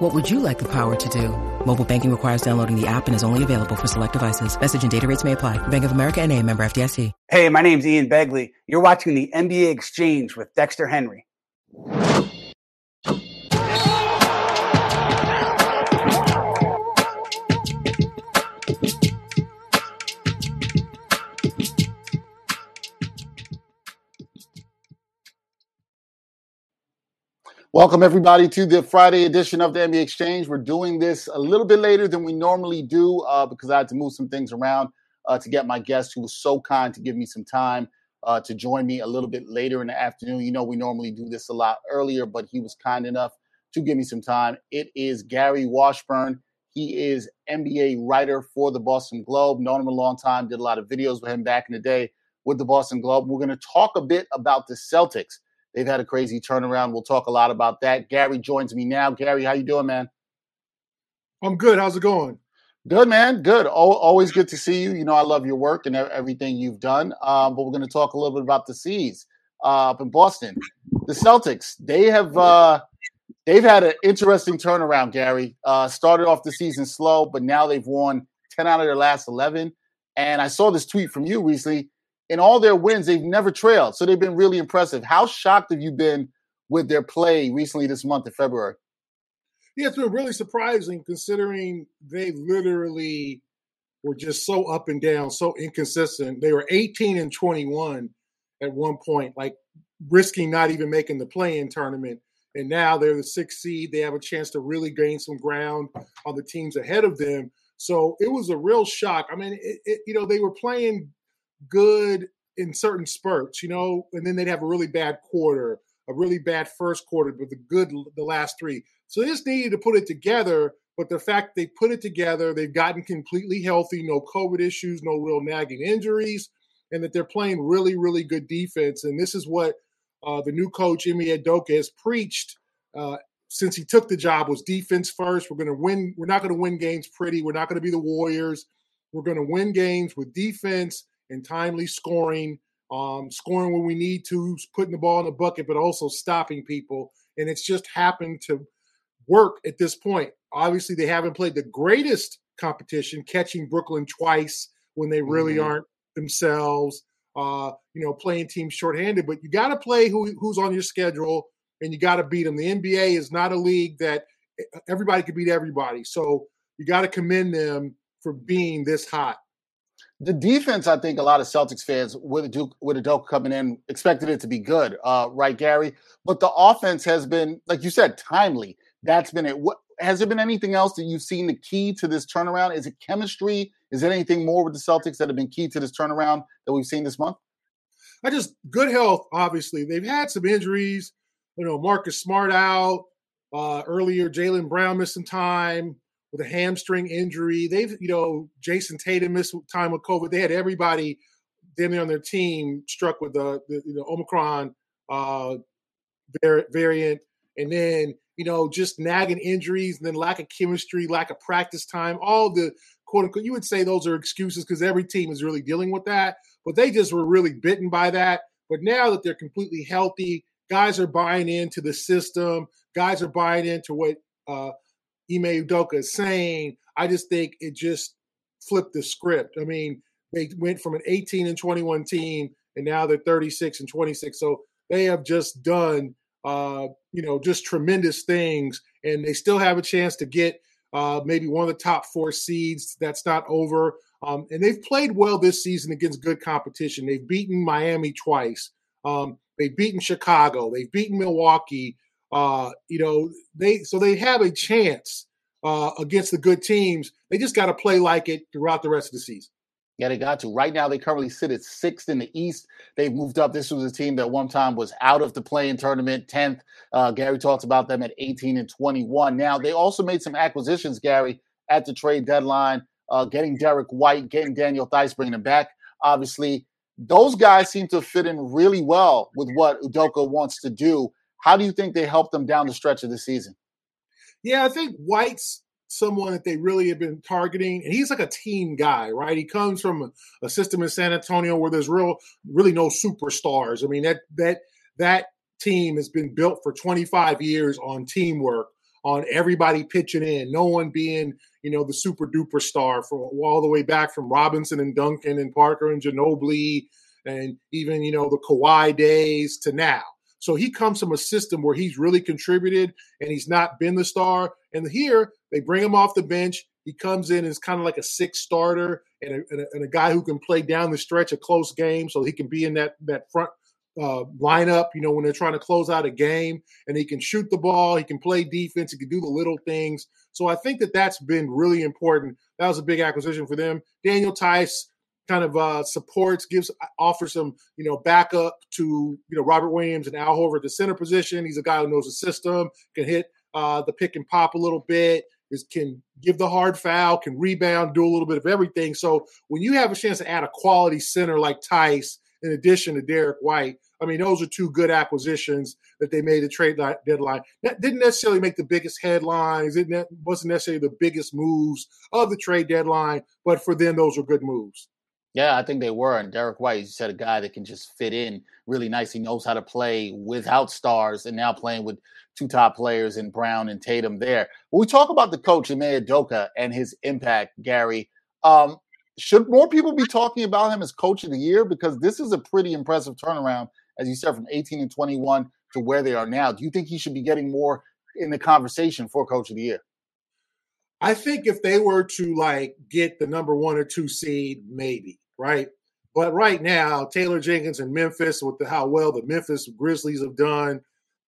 What would you like the power to do? Mobile banking requires downloading the app and is only available for select devices. Message and data rates may apply. Bank of America and a member FDIC. Hey, my name's Ian Begley. You're watching the NBA Exchange with Dexter Henry. Welcome, everybody, to the Friday edition of the NBA Exchange. We're doing this a little bit later than we normally do uh, because I had to move some things around uh, to get my guest, who was so kind to give me some time uh, to join me a little bit later in the afternoon. You know, we normally do this a lot earlier, but he was kind enough to give me some time. It is Gary Washburn. He is NBA writer for the Boston Globe. Known him a long time, did a lot of videos with him back in the day with the Boston Globe. We're going to talk a bit about the Celtics. They've had a crazy turnaround. We'll talk a lot about that. Gary joins me now. Gary, how you doing, man? I'm good. How's it going? Good, man. Good. always good to see you. You know, I love your work and everything you've done. Um, but we're going to talk a little bit about the C's uh, up in Boston. The Celtics, they have uh, they've had an interesting turnaround. Gary uh, started off the season slow, but now they've won ten out of their last eleven. And I saw this tweet from you recently in all their wins, they've never trailed. So they've been really impressive. How shocked have you been with their play recently this month in February? Yeah, it's been really surprising considering they literally were just so up and down, so inconsistent. They were 18 and 21 at one point, like risking not even making the play-in tournament. And now they're the sixth seed. They have a chance to really gain some ground on the teams ahead of them. So it was a real shock. I mean, it, it, you know, they were playing good in certain spurts, you know, and then they'd have a really bad quarter, a really bad first quarter, but the good the last three. So they just needed to put it together. But the fact they put it together, they've gotten completely healthy, no COVID issues, no real nagging injuries, and that they're playing really, really good defense. And this is what uh, the new coach Ime Udoka, has preached uh, since he took the job was defense first. We're going to win. We're not going to win games pretty. We're not going to be the Warriors. We're going to win games with defense and timely scoring, um, scoring when we need to, putting the ball in the bucket, but also stopping people. And it's just happened to work at this point. Obviously, they haven't played the greatest competition, catching Brooklyn twice when they really mm-hmm. aren't themselves. Uh, you know, playing teams shorthanded, but you got to play who, who's on your schedule, and you got to beat them. The NBA is not a league that everybody can beat everybody, so you got to commend them for being this hot the defense, I think a lot of Celtics fans with Duke with Udoka coming in expected it to be good, uh, right, Gary? But the offense has been, like you said, timely. That's been it. What has there been anything else that you've seen the key to this turnaround? Is it chemistry? Is there anything more with the Celtics that have been key to this turnaround that we've seen this month? I just good health. Obviously, they've had some injuries. You know, Marcus Smart out uh, earlier. Jaylen Brown missed some time with a hamstring injury. They've, you know, Jayson Tatum missed time with COVID. They had everybody damn on their team struck with the, the you know, Omicron uh, variant. And then, you know, just nagging injuries and then lack of chemistry, lack of practice time, all the quote unquote, you would say those are excuses because every team is really dealing with that. But they just were really bitten by that. But now that they're completely healthy, guys are buying into the system. Guys are buying into what uh, Ime Udoka is saying. I just think it just flipped the script. I mean, they went from an 18 and 21 team, and now they're 36 and 26. So they have just done, uh, you know, just tremendous things, and they still have a chance to get uh, maybe one of the top four seeds. That's not over. Um, and they've played well this season against good competition. They've beaten Miami twice. Um, they've beaten Chicago. They've beaten Milwaukee. Uh, you know, they so they have a chance uh, against the good teams. They just got to play like it throughout the rest of the season. Yeah, they got to. Right now, they currently sit at sixth in the East. They've moved up. This was a team that one time was out of the play-in tournament, 10th. Uh, Gary talks about them at 18 and 21. Now, they also made some acquisitions, Gary, at the trade deadline, uh, getting Derek White, getting Daniel Theis, bringing him back. Obviously, Those guys seem to fit in really well with what Udoka wants to do. How do you think they helped them down the stretch of the season? Yeah, I think White's someone that they really have been targeting, and he's like a team guy, right? He comes from a, system in San Antonio where there's real, really no superstars. I mean that that that team has been built for 25 years on teamwork, on everybody pitching in, no one being, you know, the super duper star for all the way back from Robinson and Duncan and Parker and Ginobili and even, you know, the Kawhi days to now. So he comes from a system where he's really contributed and he's not been the star. And here they bring him off the bench. He comes in as kind of like a six starter and a, and a, and a guy who can play down the stretch a close game so he can be in that, that front uh, lineup, you know, when they're trying to close out a game and he can shoot the ball, he can play defense, he can do the little things. So I think that that's been really important. That was a big acquisition for them. Daniel Theis kind of uh, supports, gives, offers some, you know, backup to, you know, Robert Williams and Al Horford, the center position. He's a guy who knows the system, can hit uh, the pick and pop a little bit, is can give the hard foul, can rebound, do a little bit of everything. So when you have a chance to add a quality center like Theis, in addition to Derek White, I mean, those are two good acquisitions that they made the trade deadline. That didn't necessarily make the biggest headlines. It wasn't necessarily the biggest moves of the trade deadline, but for them, those were good moves. Yeah, I think they were. And Derek White, you said, a guy that can just fit in really nice. He knows how to play without stars and now playing with two top players in Brown and Tatum there. When we talk about the coach, Ime Udoka, and his impact, Gary, um, should more people be talking about him as coach of the year? Because this is a pretty impressive turnaround, as you said, from 18 and 21 to where they are now. Do you think he should be getting more in the conversation for coach of the year? I think if they were to like get the number one or two seed, maybe, right? But right now, Taylor Jenkins in Memphis with the, how well the Memphis Grizzlies have done,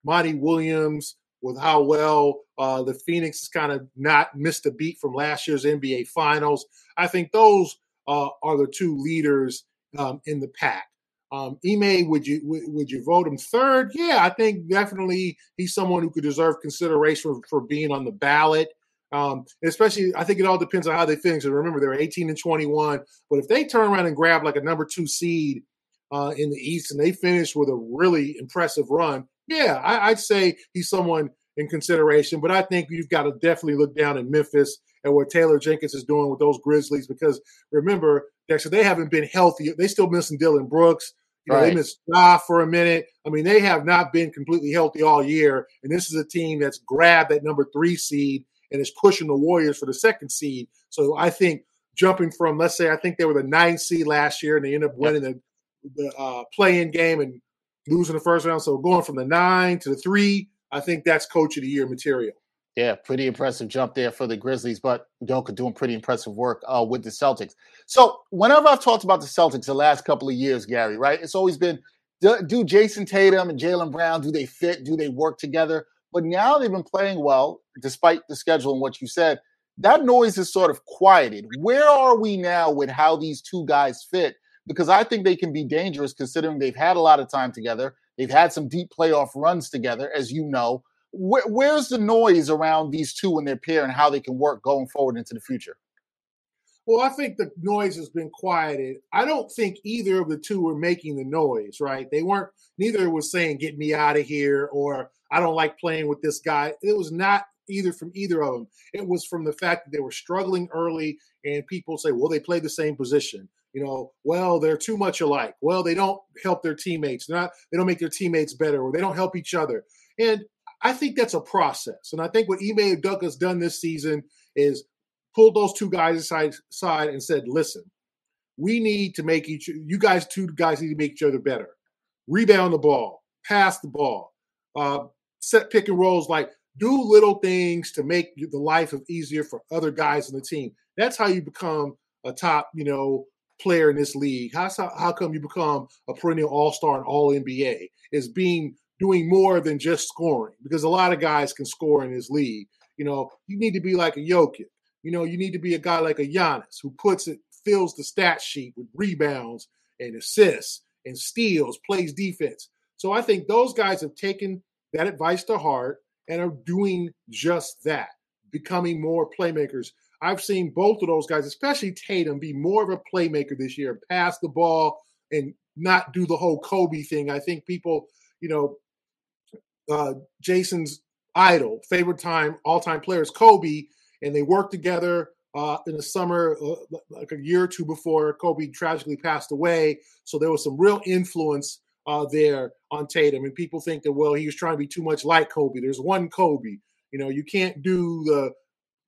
Monty Williams with how well uh, the Phoenix has kind of not missed a beat from last year's NBA Finals. I think those uh, are the two leaders um, in the pack. Um, Ime, would you would, you vote him third? Yeah, I think definitely he's someone who could deserve consideration for, for being on the ballot. Um, especially, I think it all depends on how they finish. And remember, they're 18 and 21. But if they turn around and grab like a number two seed uh, in the East and they finish with a really impressive run, yeah, I, I'd say he's someone in consideration. But I think you've got to definitely look down in Memphis at what Taylor Jenkins is doing with those Grizzlies because remember, Dexter, they haven't been healthy. They still missing Dillon Brooks. You know, right. they missed Ja for a minute. I mean, they have not been completely healthy all year. And this is a team that's grabbed that number three seed and is pushing the Warriors for the second seed. So I think jumping from, let's say, I think they were the nine seed last year and they end up winning the, the uh, play-in game and losing the first round. So going from the nine to the three, I think that's coach of the year material. Yeah, pretty impressive jump there for the Grizzlies, but Udoka doing pretty impressive work uh, with the Celtics. So whenever I've talked about the Celtics the last couple of years, Gary, right, it's always been do, do Jayson Tatum and Jaylen Brown, do they fit? Do they work together? But now they've been playing well, despite the schedule and what you said. That noise is sort of quieted. Where are we now with how these two guys fit? Because I think they can be dangerous considering they've had a lot of time together. They've had some deep playoff runs together, as you know. Where, where's the noise around these two and their pair and how they can work going forward into the future? Well, I think the noise has been quieted. I don't think either of the two were making the noise, right? They weren't, neither was saying, get me out of here or I don't like playing with this guy. It was not either from either of them. It was from the fact that they were struggling early, and people say, well, they play the same position. You know, well, they're too much alike. Well, they don't help their teammates. They're not. They don't make their teammates better, or they don't help each other. And I think that's a process. And I think what Ime Udoka has done this season is pulled those two guys aside, aside and said, "Listen, we need to make each. You guys, two guys, need to make each other better. Rebound the ball, pass the ball, uh, set pick and rolls, like do little things to make the life of easier for other guys in the team. That's how you become a top, you know, player in this league. How how come you become a perennial All Star and All NBA? Is being doing more than just scoring because a lot of guys can score in this league. You know, you need to be like a Jokic. You know, you need to be a guy like a Giannis who puts it, fills the stat sheet with rebounds and assists and steals, plays defense. So I think those guys have taken that advice to heart and are doing just that, becoming more playmakers. I've seen both of those guys, especially Tatum, be more of a playmaker this year, pass the ball and not do the whole Kobe thing. I think people, you know, uh, Jayson's idol, favorite time, all time players, Kobe, and they worked together uh, in the summer, uh, like a year or two before Kobe tragically passed away. So there was some real influence uh, there on Tatum. And people think that, well, he was trying to be too much like Kobe. There's one Kobe. You know, you can't do the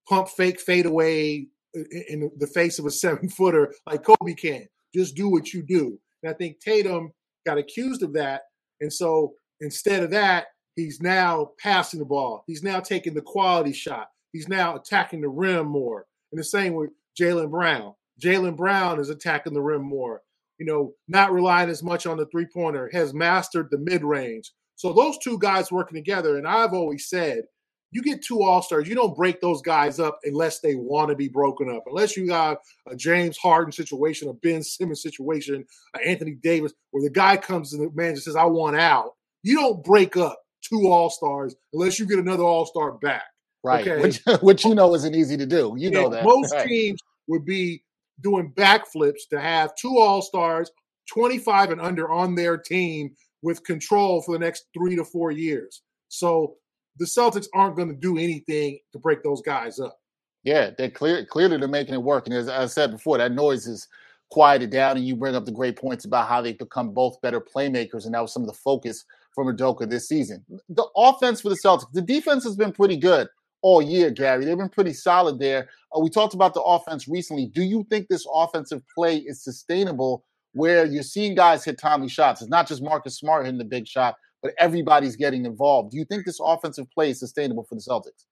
pump fake fade away in the face of a seven footer like Kobe can. Just do what you do. And I think Tatum got accused of that. And so instead of that, he's now passing the ball. He's now taking the quality shot. He's now attacking the rim more. And the same with Jaylen Brown. Jaylen Brown is attacking the rim more. You know, not relying as much on the three pointer, has mastered the mid range. So those two guys working together, and I've always said you get two All Stars, you don't break those guys up unless they want to be broken up. Unless you got a James Harden situation, a Ben Simmons situation, Anthony Davis, where the guy comes and the manager says, I want out. You don't break up two All Stars unless you get another All Star back. Right. Okay? Which, which, you know isn't easy to do. You know that. Most right. teams would be doing backflips to have two All Stars, 25 and under on their team with control for the next three to four years. So the Celtics aren't going to do anything to break those guys up. Yeah, they're clear. Clearly, they're making it work. And as I said before, that noise is quieted down. And you bring up the great points about how they've become both better playmakers, and that was some of the focus from Udoka this season. The offense for the Celtics, the defense has been pretty good all year, Gary. They've been pretty solid there. Uh, we talked about the offense recently. Do you think this offensive play is sustainable? Where you're seeing guys hit timely shots. It's not just Marcus Smart hitting the big shot, but everybody's getting involved. Do you think this offensive play is sustainable for the Celtics?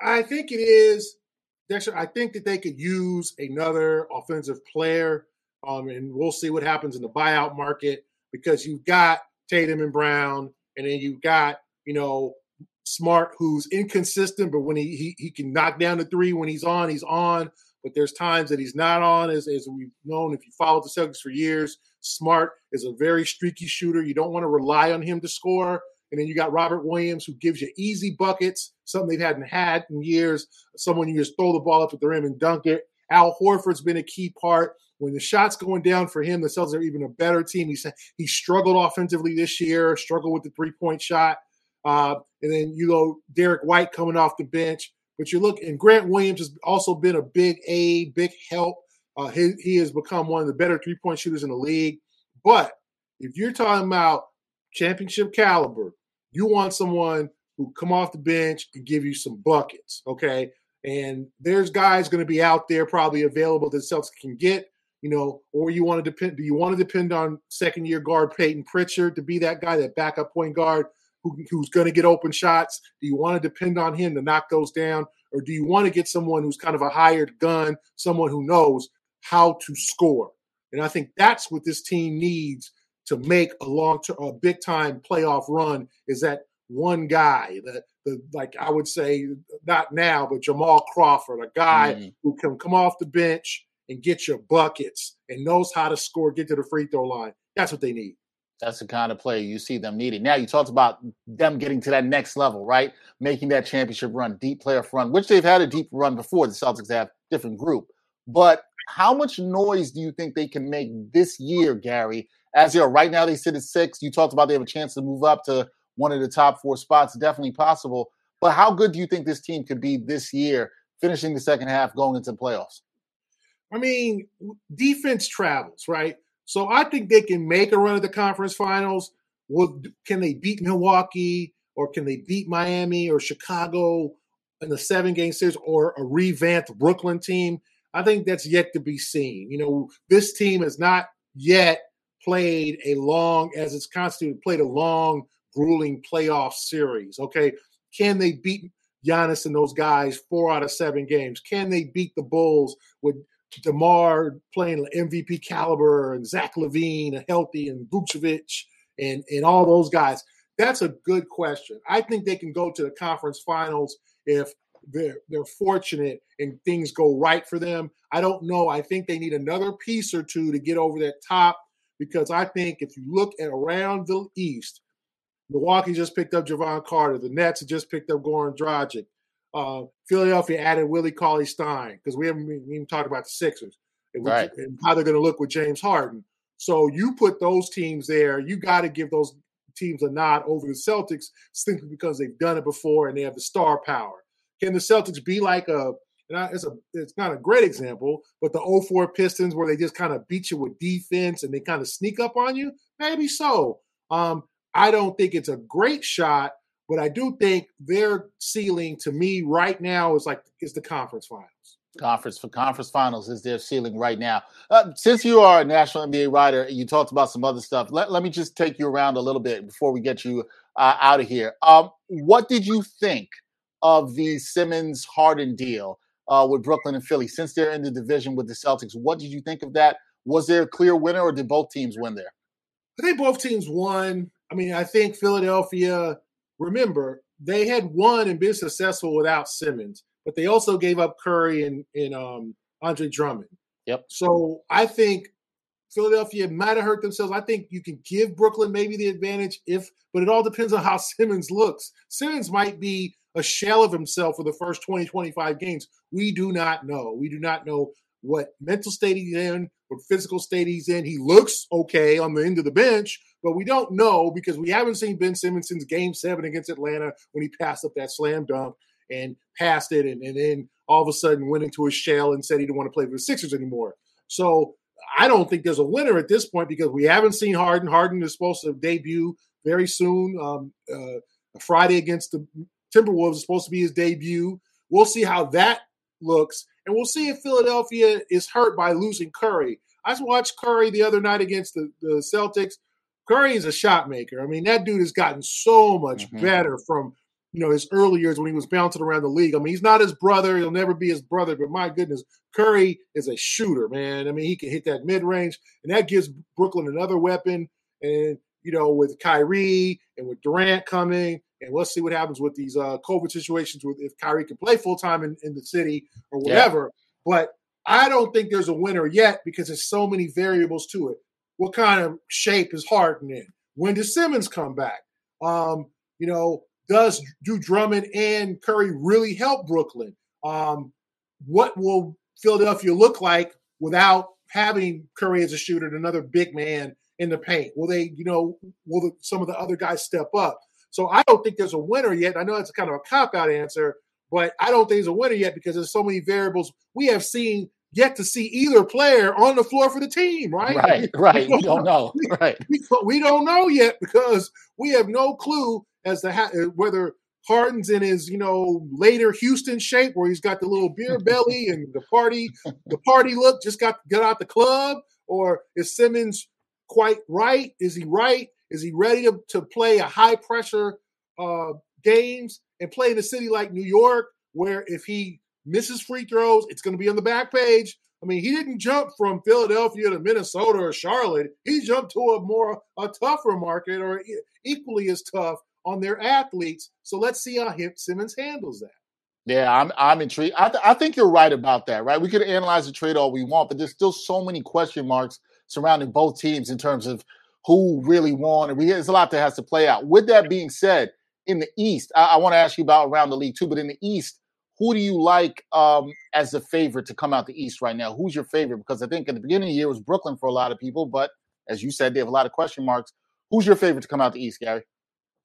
I think it is. I think that they could use another offensive player, um, and we'll see what happens in the buyout market because you've got Tatum and Brown, and then you've got you know Smart, who's inconsistent, but when he, he he can knock down the three when he's on, he's on. But there's times that he's not on, as as we've known if you followed the Celtics for years. Smart is a very streaky shooter. You don't want to rely on him to score. And then you got Robert Williams, who gives you easy buckets, something they hadn't had in years. Someone you just throw the ball up at the rim and dunk it. Al Horford's been a key part. When the shot's going down for him, the Celtics are even a better team. He said he struggled offensively this year, struggled with the three point shot. Uh, and then you know Derek White coming off the bench. But you look, and Grant Williams has also been a big aid, big help. Uh, he, he has become one of the better three point shooters in the league. But if you're talking about championship caliber, you want someone who come off the bench and give you some buckets, okay? And there's guys going to be out there probably available that Celtics can get, you know, or you want to depend. Do you want to depend on second year guard Peyton Pritchard to be that guy, that backup point guard who, who's going to get open shots? Do you want to depend on him to knock those down, or do you want to get someone who's kind of a hired gun, someone who knows how to score? And I think that's what this team needs to make a long term, a big time playoff run is that one guy, that the like I would say, not now, but Jamal Crawford, a guy mm. who can come off the bench and get your buckets and knows how to score, get to the free throw line. That's what they need. That's the kind of player you see them needing. Now you talked about them getting to that next level, right? Making that championship run, deep playoff run, which they've had a deep run before. The Celtics have different group, but how much noise do you think they can make this year, Gary? As you know, right now they sit at six. You talked about they have a chance to move up to one of the top four spots. Definitely possible. But how good do you think this team could be this year, finishing the second half, going into the playoffs? I mean, defense travels, right? So I think they can make a run at the conference finals. Can they beat Milwaukee or can they beat Miami or Chicago in the seven game series or a revamped Brooklyn team? I think that's yet to be seen. You know, this team has not yet played a long, as it's constituted, played a long, grueling playoff series. Okay. Can they beat Giannis and those guys four out of seven games? Can they beat the Bulls with DeMar playing MVP caliber and Zach LaVine healthy and Vucevic and, and all those guys? That's a good question. I think they can go to the conference finals if they're they're fortunate and things go right for them. I don't know. I think they need another piece or two to get over that top because I think if you look at around the East, Milwaukee just picked up Jevon Carter. The Nets have just picked up Goran Dragic. Uh, Philadelphia added Willie Cauley Stein because we haven't even talked about the Sixers and, right. and how they're going to look with James Harden. So you put those teams there, you got to give those teams a nod over the Celtics simply because they've done it before and they have the star power. Can the Celtics be like a it's a it's not a great example, but the 04 Pistons where they just kind of beat you with defense and they kind of sneak up on you? Maybe so. Um, I don't think it's a great shot, but I do think their ceiling to me right now is like is the conference finals. Conference for conference finals is their ceiling right now. Uh, since you are a national NBA writer, you talked about some other stuff. Let, let me just take you around a little bit before we get you uh, out of here. Um, what did you think of the Simmons Harden deal uh, with Brooklyn and Philly since they're in the division with the Celtics? What did you think of that? Was there a clear winner, or did both teams win there? I think both teams won. I mean, I think Philadelphia. Remember, they had won and been successful without Simmons but they also gave up Curry and, and um, Andre Drummond. Yep. So I think Philadelphia might have hurt themselves. I think you can give Brooklyn maybe the advantage if, but it all depends on how Simmons looks. Simmons might be a shell of himself for the first 20, 25 games. We do not know. We do not know what mental state he's in, what physical state he's in. He looks okay on the end of the bench, but we don't know because we haven't seen Ben Simmons since game seven against Atlanta when he passed up that slam dunk and passed it, and, and then all of a sudden went into a shell and said he didn't want to play for the Sixers anymore. So I don't think there's a winner at this point because we haven't seen Harden. Harden is supposed to debut very soon. Um, uh, Friday against the Timberwolves is supposed to be his debut. We'll see how that looks, and we'll see if Philadelphia is hurt by losing Curry. I just watched Curry the other night against the, the Celtics. Curry is a shot maker. I mean, that dude has gotten so much mm-hmm. better from you know, his early years when he was bouncing around the league. I mean, he's not his brother. He'll never be his brother, but my goodness, Curry is a shooter, man. I mean, he can hit that mid range, and that gives Brooklyn another weapon. And, you know, with Kyrie and with Durant coming, and let's see what happens with these uh, COVID situations with if Kyrie can play full time in, in the city or whatever. Yeah. But I don't think there's a winner yet because there's so many variables to it. What kind of shape is Harden in? When does Simmons come back? Um, you know, does do Drummond and Curry really help Brooklyn? Um, what will Philadelphia look like without having Curry as a shooter and another big man in the paint? Will they, you know, will the, some of the other guys step up? So I don't think there's a winner yet. I know that's kind of a cop out answer, but I don't think there's a winner yet because there's so many variables. We have seen yet to see either player on the floor for the team, right? Right, right. We don't know. Right. We, we don't know yet because we have no clue as to how, uh, whether Harden's in his, you know, later Houston shape where he's got the little beer belly and the party, the party look, just got get out the club, or is Simmons quite right? Is he right? Is he ready to, to play a high pressure uh, games and play in a city like New York, where if he misses free throws, it's going to be on the back page. I mean, he didn't jump from Philadelphia to Minnesota or Charlotte. He jumped to a more a tougher market or equally as tough on their athletes. So let's see how Simmons handles that. Yeah, I'm I'm intrigued. I, th- I think you're right about that, right? We could analyze the trade all we want, but there's still so many question marks surrounding both teams in terms of who really won, and we, there's a lot that has to play out. With that being said, in the East, I, I want to ask you about around the league too, but in the East, who do you like um, as the favorite to come out the East right now? Who's your favorite? Because I think at the beginning of the year was Brooklyn for a lot of people, but as you said, they have a lot of question marks. Who's your favorite to come out the East, Gary?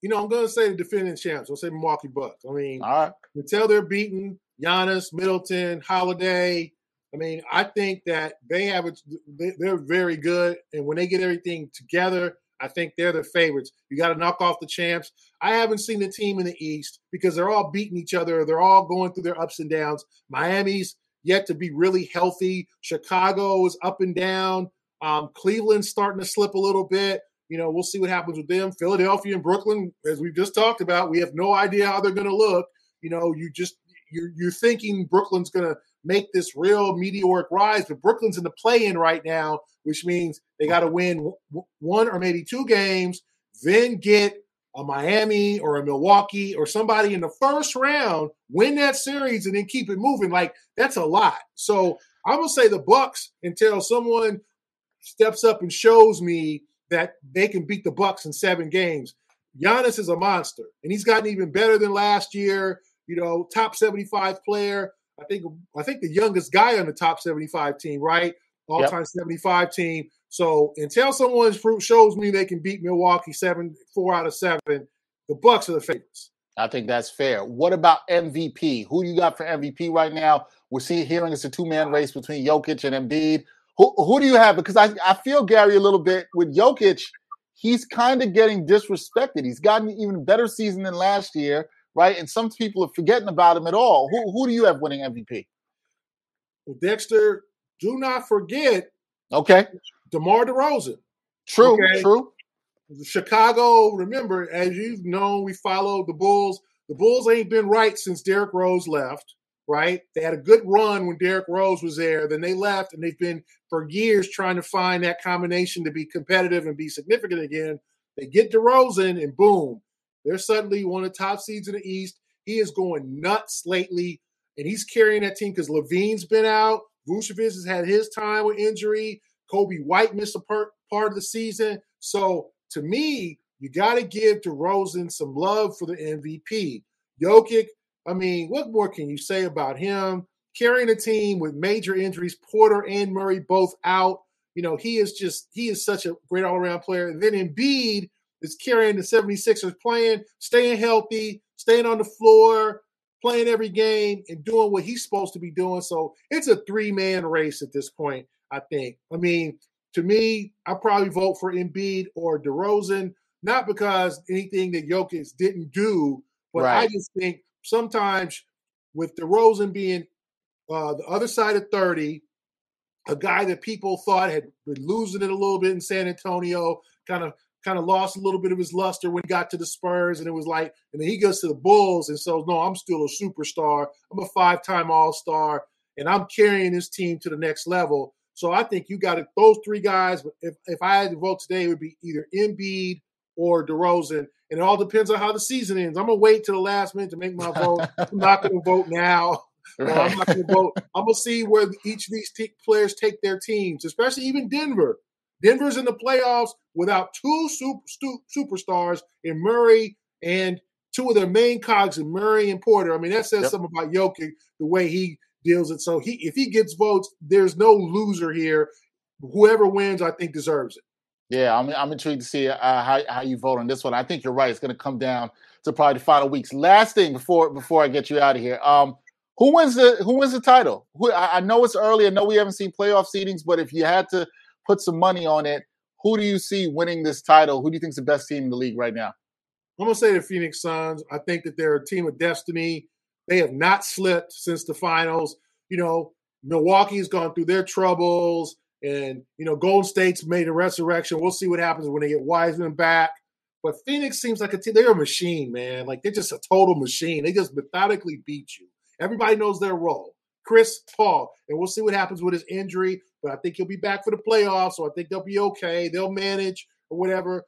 you know, I'm going to say the defending champs. I'll say Milwaukee Bucks. I mean, All right. until they're beaten, Giannis, Middleton, Holiday. I mean, I think that they have it. They're very good, and when they get everything together, I think they're the favorites. You got to knock off the champs. I haven't seen the team in the East because they're all beating each other. They're all going through their ups and downs. Miami's yet to be really healthy. Chicago is up and down. Um, Cleveland's starting to slip a little bit. You know, we'll see what happens with them. Philadelphia and Brooklyn, as we've just talked about, we have no idea how they're going to look. You know, you just you're you're thinking Brooklyn's going to make this real meteoric rise, but Brooklyn's in the play-in right now, which means they got to win one or maybe two games, then get a Miami or a Milwaukee or somebody in the first round, win that series, and then keep it moving. Like that's a lot. So I'm gonna say the Bucks until someone steps up and shows me that they can beat the Bucks in seven games. Giannis is a monster, and he's gotten even better than last year. You know, top 75 player. I think I think the youngest guy on the top 75 team, right? all time yep. 75 team. So until someone shows me they can beat Milwaukee seven, four out of seven, the Bucks are the favorites. I think that's fair. What about MVP? Who do you got for MVP right now? We're seeing hearing it's a two man race between Jokic and Embiid. Who, who do you have? Because I, I feel Gary a little bit with Jokic. He's kind of getting disrespected. He's gotten an even better season than last year, right? And some people are forgetting about him at all. Who who do you have winning MVP? Well, Dexter, do not forget. Okay. DeMar DeRozan. True, okay? true. Chicago, remember, as you've known, we followed the Bulls. The Bulls ain't been right since Derrick Rose left, right? They had a good run when Derrick Rose was there. Then they left, and they've been for years trying to find that combination to be competitive and be significant again. They get DeRozan, and boom, they're suddenly one of the top seeds in the East. He is going nuts lately, and he's carrying that team because LaVine's been out. Vucevic has had his time with injury. Coby White missed a part, part of the season. So to me, you got to give DeRozan some love for the MVP. Jokic, I mean, what more can you say about him? Carrying a team with major injuries, Porter and Murray both out. You know, he is just, he is such a great all around player. And then Embiid is carrying the 76ers playing, staying healthy, staying on the floor, playing every game, and doing what he's supposed to be doing. So it's a three man race at this point, I think. I mean, to me, I probably vote for Embiid or DeRozan, not because anything that Jokic didn't do, but right. I just think sometimes with DeRozan being uh, the other side of 30, a guy that people thought had been losing it a little bit in San Antonio, kind of kind of lost a little bit of his luster when he got to the Spurs, and it was like, and then he goes to the Bulls, and so no, I'm still a superstar. I'm a five-time All-Star, and I'm carrying this team to the next level. So I think you got those three guys. If if I had to vote today, it would be either Embiid or DeRozan, and it all depends on how the season ends. I'm gonna wait till the last minute to make my vote. I'm not gonna vote now. Right. I'm not gonna vote. I'm gonna see where each of these t- players take their teams, especially even Denver. Denver's in the playoffs without two super, stu- superstars in Murray and two of their main cogs in Murray and Porter. I mean, that says yep. something about Jokic, the way he deals it. So he if he gets votes, there's no loser here. Whoever wins, I think deserves it. Yeah, I'm I'm intrigued to see uh, how how you vote on this one. I think you're right. It's going to come down to probably the final weeks. Last thing before before I get you out of here, um, who wins the who wins the title? Who, I, I know it's early. I know we haven't seen playoff seedings, but if you had to put some money on it, who do you see winning this title? Who do you think is the best team in the league right now? I'm gonna say the Phoenix Suns. I think that they're a team of destiny. They have not slipped since the finals. You know, Milwaukee's gone through their troubles, and you know, Golden State's made a resurrection. We'll see what happens when they get Wiseman back. But Phoenix seems like a team. They're a machine, man. Like they're just a total machine. They just methodically beat you. Everybody knows their role. Chris Paul, and we'll see what happens with his injury. But I think he'll be back for the playoffs, so I think they'll be okay. They'll manage or whatever.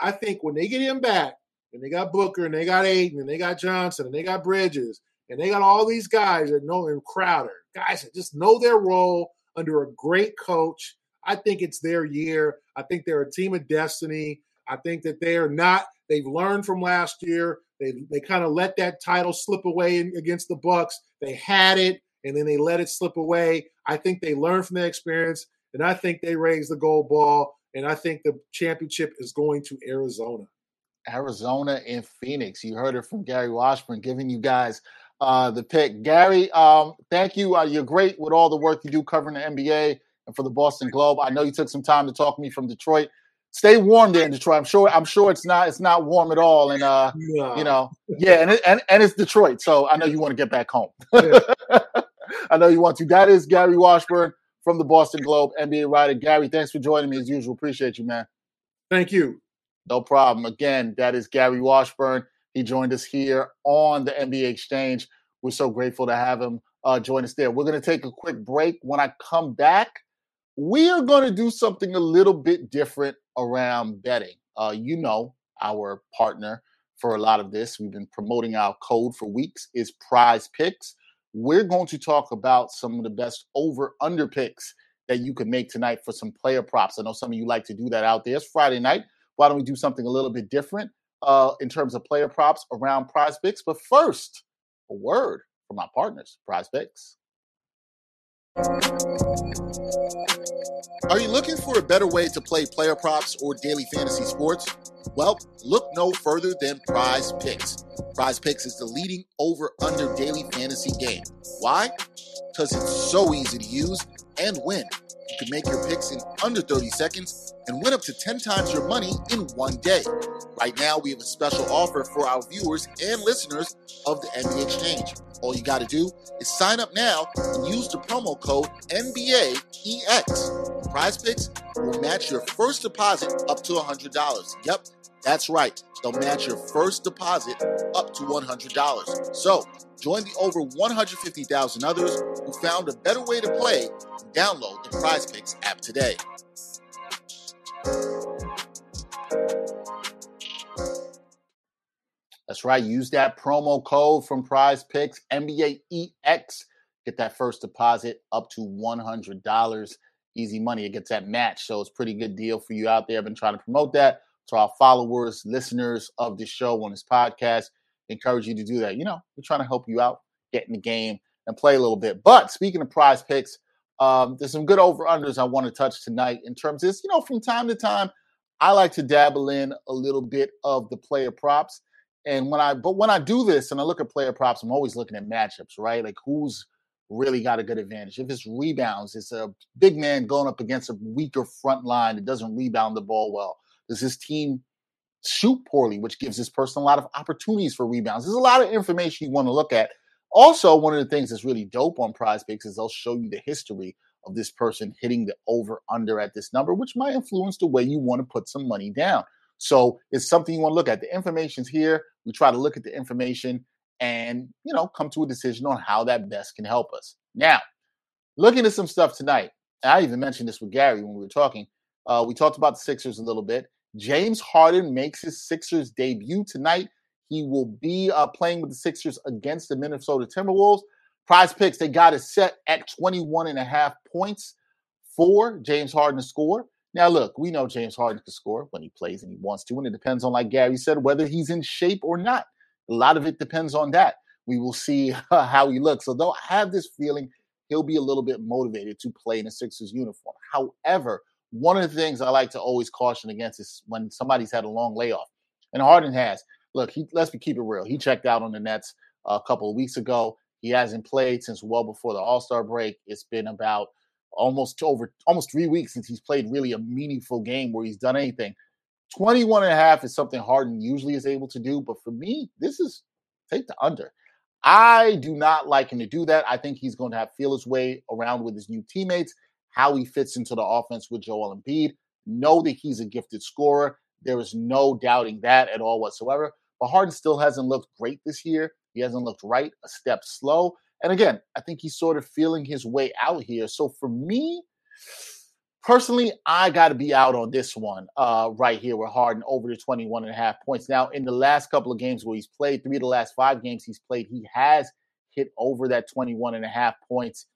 I think when they get him back, and they got Booker, and they got Ayton, and they got Johnson, and they got Bridges, and they got all these guys that know and Crowder, guys that just know their role under a great coach. I think it's their year. I think they're a team of destiny. I think that they are not. They've learned from last year. They they kind of let that title slip away against the Bucks. They had it, and then they let it slip away. I think they learned from that experience, and I think they raised the gold ball. And I think the championship is going to Arizona. Arizona and Phoenix. You heard it from Gary Washburn giving you guys uh, the pick. Gary, um, thank you. Uh, you're great with all the work you do covering the NBA and for the Boston Globe. I know you took some time to talk to me from Detroit. Stay warm there in Detroit. I'm sure. I'm sure it's not. It's not warm at all. And uh, yeah. you know, yeah, and, it, and and it's Detroit. So I know you want to get back home. Yeah. I know you want to. That is Gary Washburn from the Boston Globe, NBA writer. Gary, thanks for joining me as usual. Appreciate you, man. Thank you. No problem. Again, that is Gary Washburn. He joined us here on the NBA Exchange. We're so grateful to have him uh, join us there. We're going to take a quick break. When I come back, we are going to do something a little bit different around betting. Uh, you know, our partner for a lot of this, we've been promoting our code for weeks, is Prize Picks. We're going to talk about some of the best over under picks that you can make tonight for some player props. I know some of you like to do that out there. It's Friday night. Why don't we do something a little bit different? uh, in terms of player props around prize picks. But first, a word from our partners, prize picks. Are you looking for a better way to play player props or daily fantasy sports? Well, look no further than Prize Picks. Prize Picks is the leading over under daily fantasy game. Why? Because it's so easy to use and win. You can make your picks in under 30 seconds and win up to 10 times your money in one day. Right now, we have a special offer for our viewers and listeners of the NBA Exchange. All you got to do is sign up now and use the promo code NBAEX. Prize Picks will match your first deposit up to $100. Yep, that's right. They'll match your first deposit up to $100. So join the over 150,000 others who found a better way to play and download the Prize Picks app today. That's right. Use that promo code from Prize Picks, NBA EX. Get that first deposit up to $100. Easy money. It gets that match. So it's pretty good deal for you out there. I've been trying to promote that to our followers, listeners of the show on this podcast. Encourage you to do that. You know, we're trying to help you out, get in the game, and play a little bit. But speaking of prize picks, um, there's some good over unders I want to touch tonight in terms of this. You know, from time to time, I like to dabble in a little bit of the player props. And when I but when I do this and I look at player props, I'm always looking at matchups, right? Like who's really got a good advantage. If it's rebounds, it's a big man going up against a weaker front line that doesn't rebound the ball well. Does this team shoot poorly, which gives this person a lot of opportunities for rebounds? There's a lot of information you want to look at. Also, one of the things that's really dope on prize picks is they'll show you the history of this person hitting the over under at this number, which might influence the way you want to put some money down. So it's something you want to look at. The information's here. We try to look at the information and, you know, come to a decision on how that best can help us. Now, looking at some stuff tonight, I even mentioned this with Gary when we were talking. Uh, we talked about the Sixers a little bit. James Harden makes his Sixers debut tonight. He will be uh, playing with the Sixers against the Minnesota Timberwolves. Prize picks, they got it set at 21 and a half points for James Harden to score. Now, look, we know James Harden can score when he plays and he wants to, and it depends on, like Gary said, whether he's in shape or not. A lot of it depends on that. We will see how he looks. So, though I have this feeling he'll be a little bit motivated to play in a Sixers uniform. However, one of the things I like to always caution against is when somebody's had a long layoff, and Harden has. Look, he, let's be keep it real. He checked out on the Nets a couple of weeks ago. He hasn't played since well before the All Star break. It's been about almost over almost three weeks since he's played really a meaningful game where he's done anything. 21 and a half is something Harden usually is able to do, but for me, this is take the under. I do not like him to do that. I think he's going to have feel his way around with his new teammates, how he fits into the offense with Joel Embiid. Know that he's a gifted scorer. There is no doubting that at all whatsoever. But Harden still hasn't looked great this year. He hasn't looked right, a step slow. And again, I think he's sort of feeling his way out here. So for me, personally, I got to be out on this one uh, right here with Harden over the 21 and a half points. Now, in the last couple of games where he's played, three of the last five games he's played, he has hit over that 21 and a half points.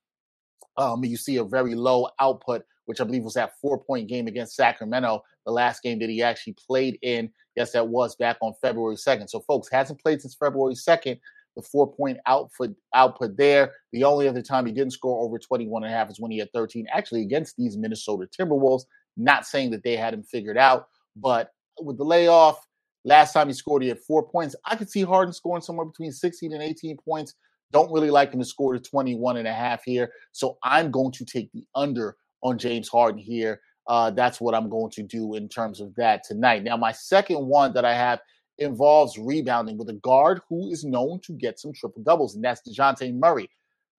Um, you see a very low output, which I believe was that four point game against Sacramento, the last game that he actually played in. Yes, that was back on February 2nd. So, folks, hasn't played since February 2nd the four point output output there. The only other time he didn't score over 21 and a half is when he had 13, actually against these Minnesota Timberwolves. Not saying that they had him figured out, but with the layoff, last time he scored, he had four points. I could see Harden scoring somewhere between 16 and 18 points. Don't really like him to score to 21 and a half here. So I'm going to take the under on James Harden here. Uh, that's what I'm going to do in terms of that tonight. Now, my second one that I have involves rebounding with a guard who is known to get some triple doubles, and that's Dejounte Murray.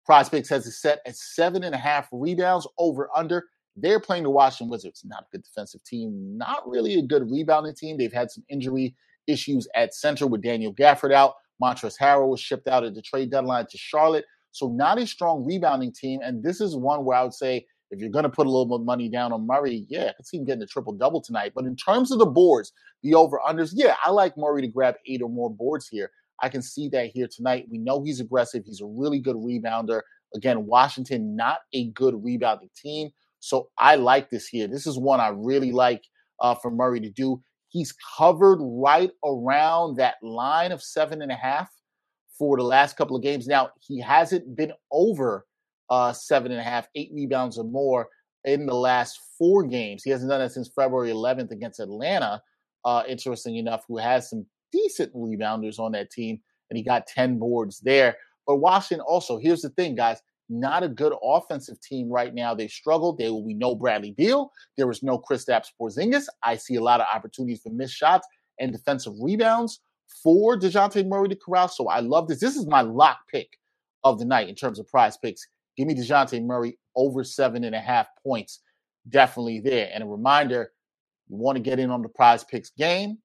Prize Picks has it set at seven and a half rebounds over under. They're playing the Washington Wizards. Not a good defensive team, not really a good rebounding team. They've had some injury issues at center with Daniel Gafford out. Montrezl Harrell was shipped out at the trade deadline to Charlotte. So, not a strong rebounding team. And this is one where I would say if you're going to put a little more money down on Murray, yeah, I could see him getting a triple double tonight. But in terms of the boards, the over unders, yeah, I like Murray to grab eight or more boards here. I can see that here tonight. We know he's aggressive. He's a really good rebounder. Again, Washington, not a good rebounding team. So I like this here. This is one I really like uh, for Murray to do. He's covered right around that line of seven and a half for the last couple of games. Now, he hasn't been over uh, seven and a half, eight rebounds or more in the last four games. He hasn't done that since February 11th against Atlanta. Uh, interesting enough, who has some decent rebounders on that team, and he got 10 boards there. But Washington also, here's the thing, guys, not a good offensive team right now. They struggled. There will be no Bradley Beal. There is no Kristaps Porzingis. I see a lot of opportunities for missed shots and defensive rebounds for Dejounte Murray to corral. So I love this. This is my lock pick of the night in terms of prize picks. Give me Dejounte Murray over seven and a half points. Definitely there. And a reminder, you want to get in on the PrizePicks game,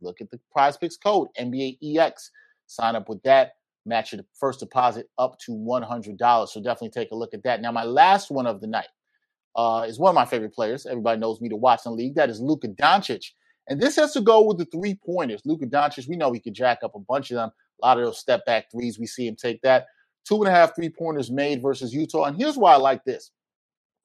look at the PrizePicks code, NBAEX. Sign up with that. Match your first deposit up to $100. So definitely take a look at that. Now, my last one of the night uh, is one of my favorite players. Everybody knows me to watch in the league. That is Luka Doncic. And this has to go with the three pointers. Luka Doncic, we know he could jack up a bunch of them. A lot of those step back threes, we see him take that. Two and a half three pointers made versus Utah. And here's why I like this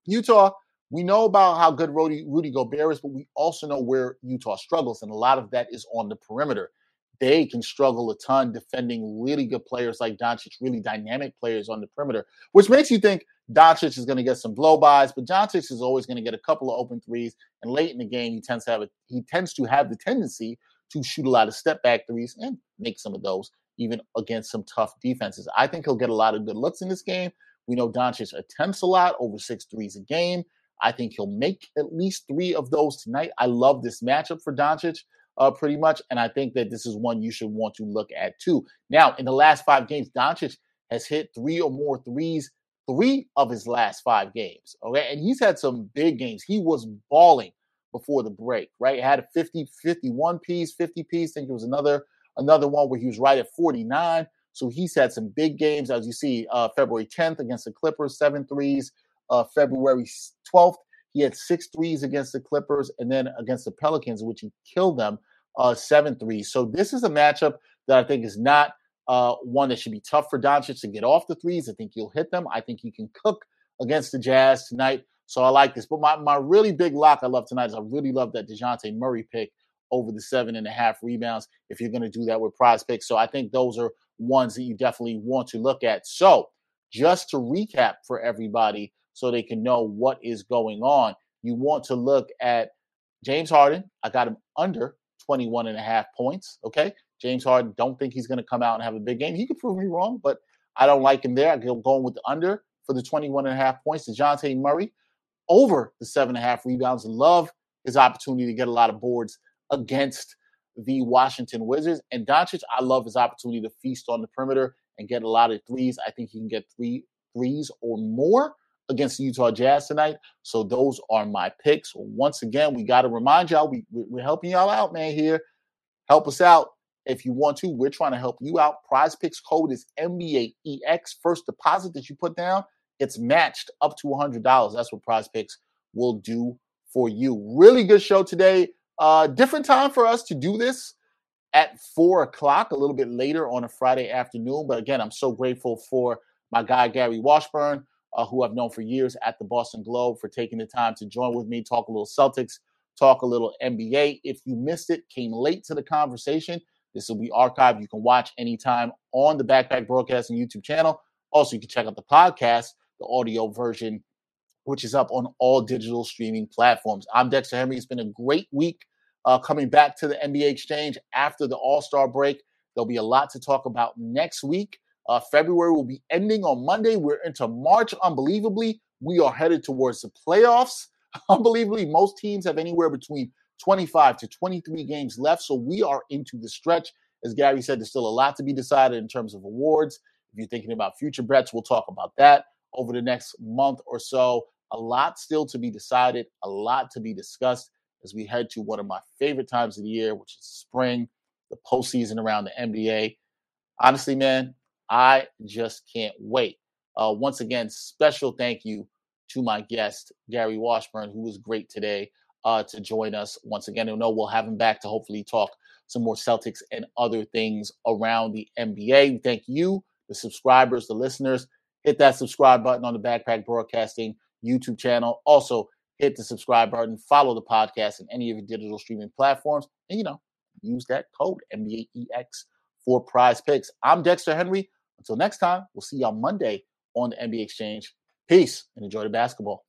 Utah, we know about how good Rudy, Rudy Gobert is, but we also know where Utah struggles. And a lot of that is on the perimeter. They can struggle a ton defending really good players like Doncic, really dynamic players on the perimeter, which makes you think Doncic is going to get some blow bys, but Doncic is always going to get a couple of open threes. And late in the game, he tends to have a, he tends to have the tendency to shoot a lot of step back threes and make some of those even against some tough defenses. I think he'll get a lot of good looks in this game. We know Doncic attempts a lot, over six threes a game. I think he'll make at least three of those tonight. I love this matchup for Doncic uh, pretty much, and I think that this is one you should want to look at too. Now, in the last five games, Doncic has hit three or more threes three of his last five games. Okay. And he's had some big games. He was balling before the break, right? Had a 50, 51 piece, 50 piece. I think it was another another one where he was right at 49. So he's had some big games, as you see, uh, February 10th against the Clippers, seven threes. Uh, February 12th, he had six threes against the Clippers, and then against the Pelicans, which he killed them, uh, seven threes. So this is a matchup that I think is not uh, one that should be tough for Doncic to get off the threes. I think he'll hit them. I think he can cook against the Jazz tonight. So I like this. But my, my really big lock I love tonight is I really love that Dejounte Murray pick over the seven and a half rebounds if you're going to do that with PrizePicks. So I think those are ones that you definitely want to look at. So just to recap for everybody so they can know what is going on, you want to look at James Harden. I got him under 21 and a half points. Okay. James Harden, don't think he's going to come out and have a big game. He could prove me wrong, but I don't like him there. I'm going with the under for the 21 and a half points. Dejounte Murray over the seven and a half rebounds. Love his opportunity to get a lot of boards against the Washington Wizards. And Doncic, I love his opportunity to feast on the perimeter and get a lot of threes. I think he can get three threes or more against the Utah Jazz tonight. So those are my picks. Once again, we got to remind y'all, we, we're helping y'all out, man, here. Help us out if you want to. We're trying to help you out. PrizePicks code is NBAEX. First deposit that you put down, it's matched up to $100. That's what PrizePicks will do for you. Really good show today. Uh, different time for us to do this at four o'clock, a little bit later on a Friday afternoon. But again, I'm so grateful for my guy, Gary Washburn, uh, who I've known for years at the Boston Globe, for taking the time to join with me, talk a little Celtics, talk a little NBA. If you missed it, came late to the conversation, this will be archived. You can watch anytime on the Backpack Broadcasting YouTube channel. Also, you can check out the podcast, the audio version which is up on all digital streaming platforms. I'm Dexter Henry. It's been a great week uh, coming back to the NBA Exchange after the All Star break. There'll be a lot to talk about next week. Uh, February will be ending on Monday. We're into March. Unbelievably, we are headed towards the playoffs. Unbelievably, most teams have anywhere between 25 to 23 games left. So we are into the stretch. As Gary said, there's still a lot to be decided in terms of awards. If you're thinking about future bets, we'll talk about that over the next month or so. A lot still to be decided, a lot to be discussed as we head to one of my favorite times of the year, which is spring, the postseason around the NBA. Honestly, man, I just can't wait. Uh, once again, special thank you to my guest, Gary Washburn, who was great today uh, to join us. Once again, I know we'll have him back to hopefully talk some more Celtics and other things around the NBA. Thank you, the subscribers, the listeners hit that subscribe button on the Backpack Broadcasting YouTube channel. Also, hit the subscribe button, follow the podcast in any of your digital streaming platforms, and you know, use that code NBAEX for PrizePicks. I'm Dexter Henry. Until next time, we'll see y'all Monday on the NBA Exchange. Peace and enjoy the basketball.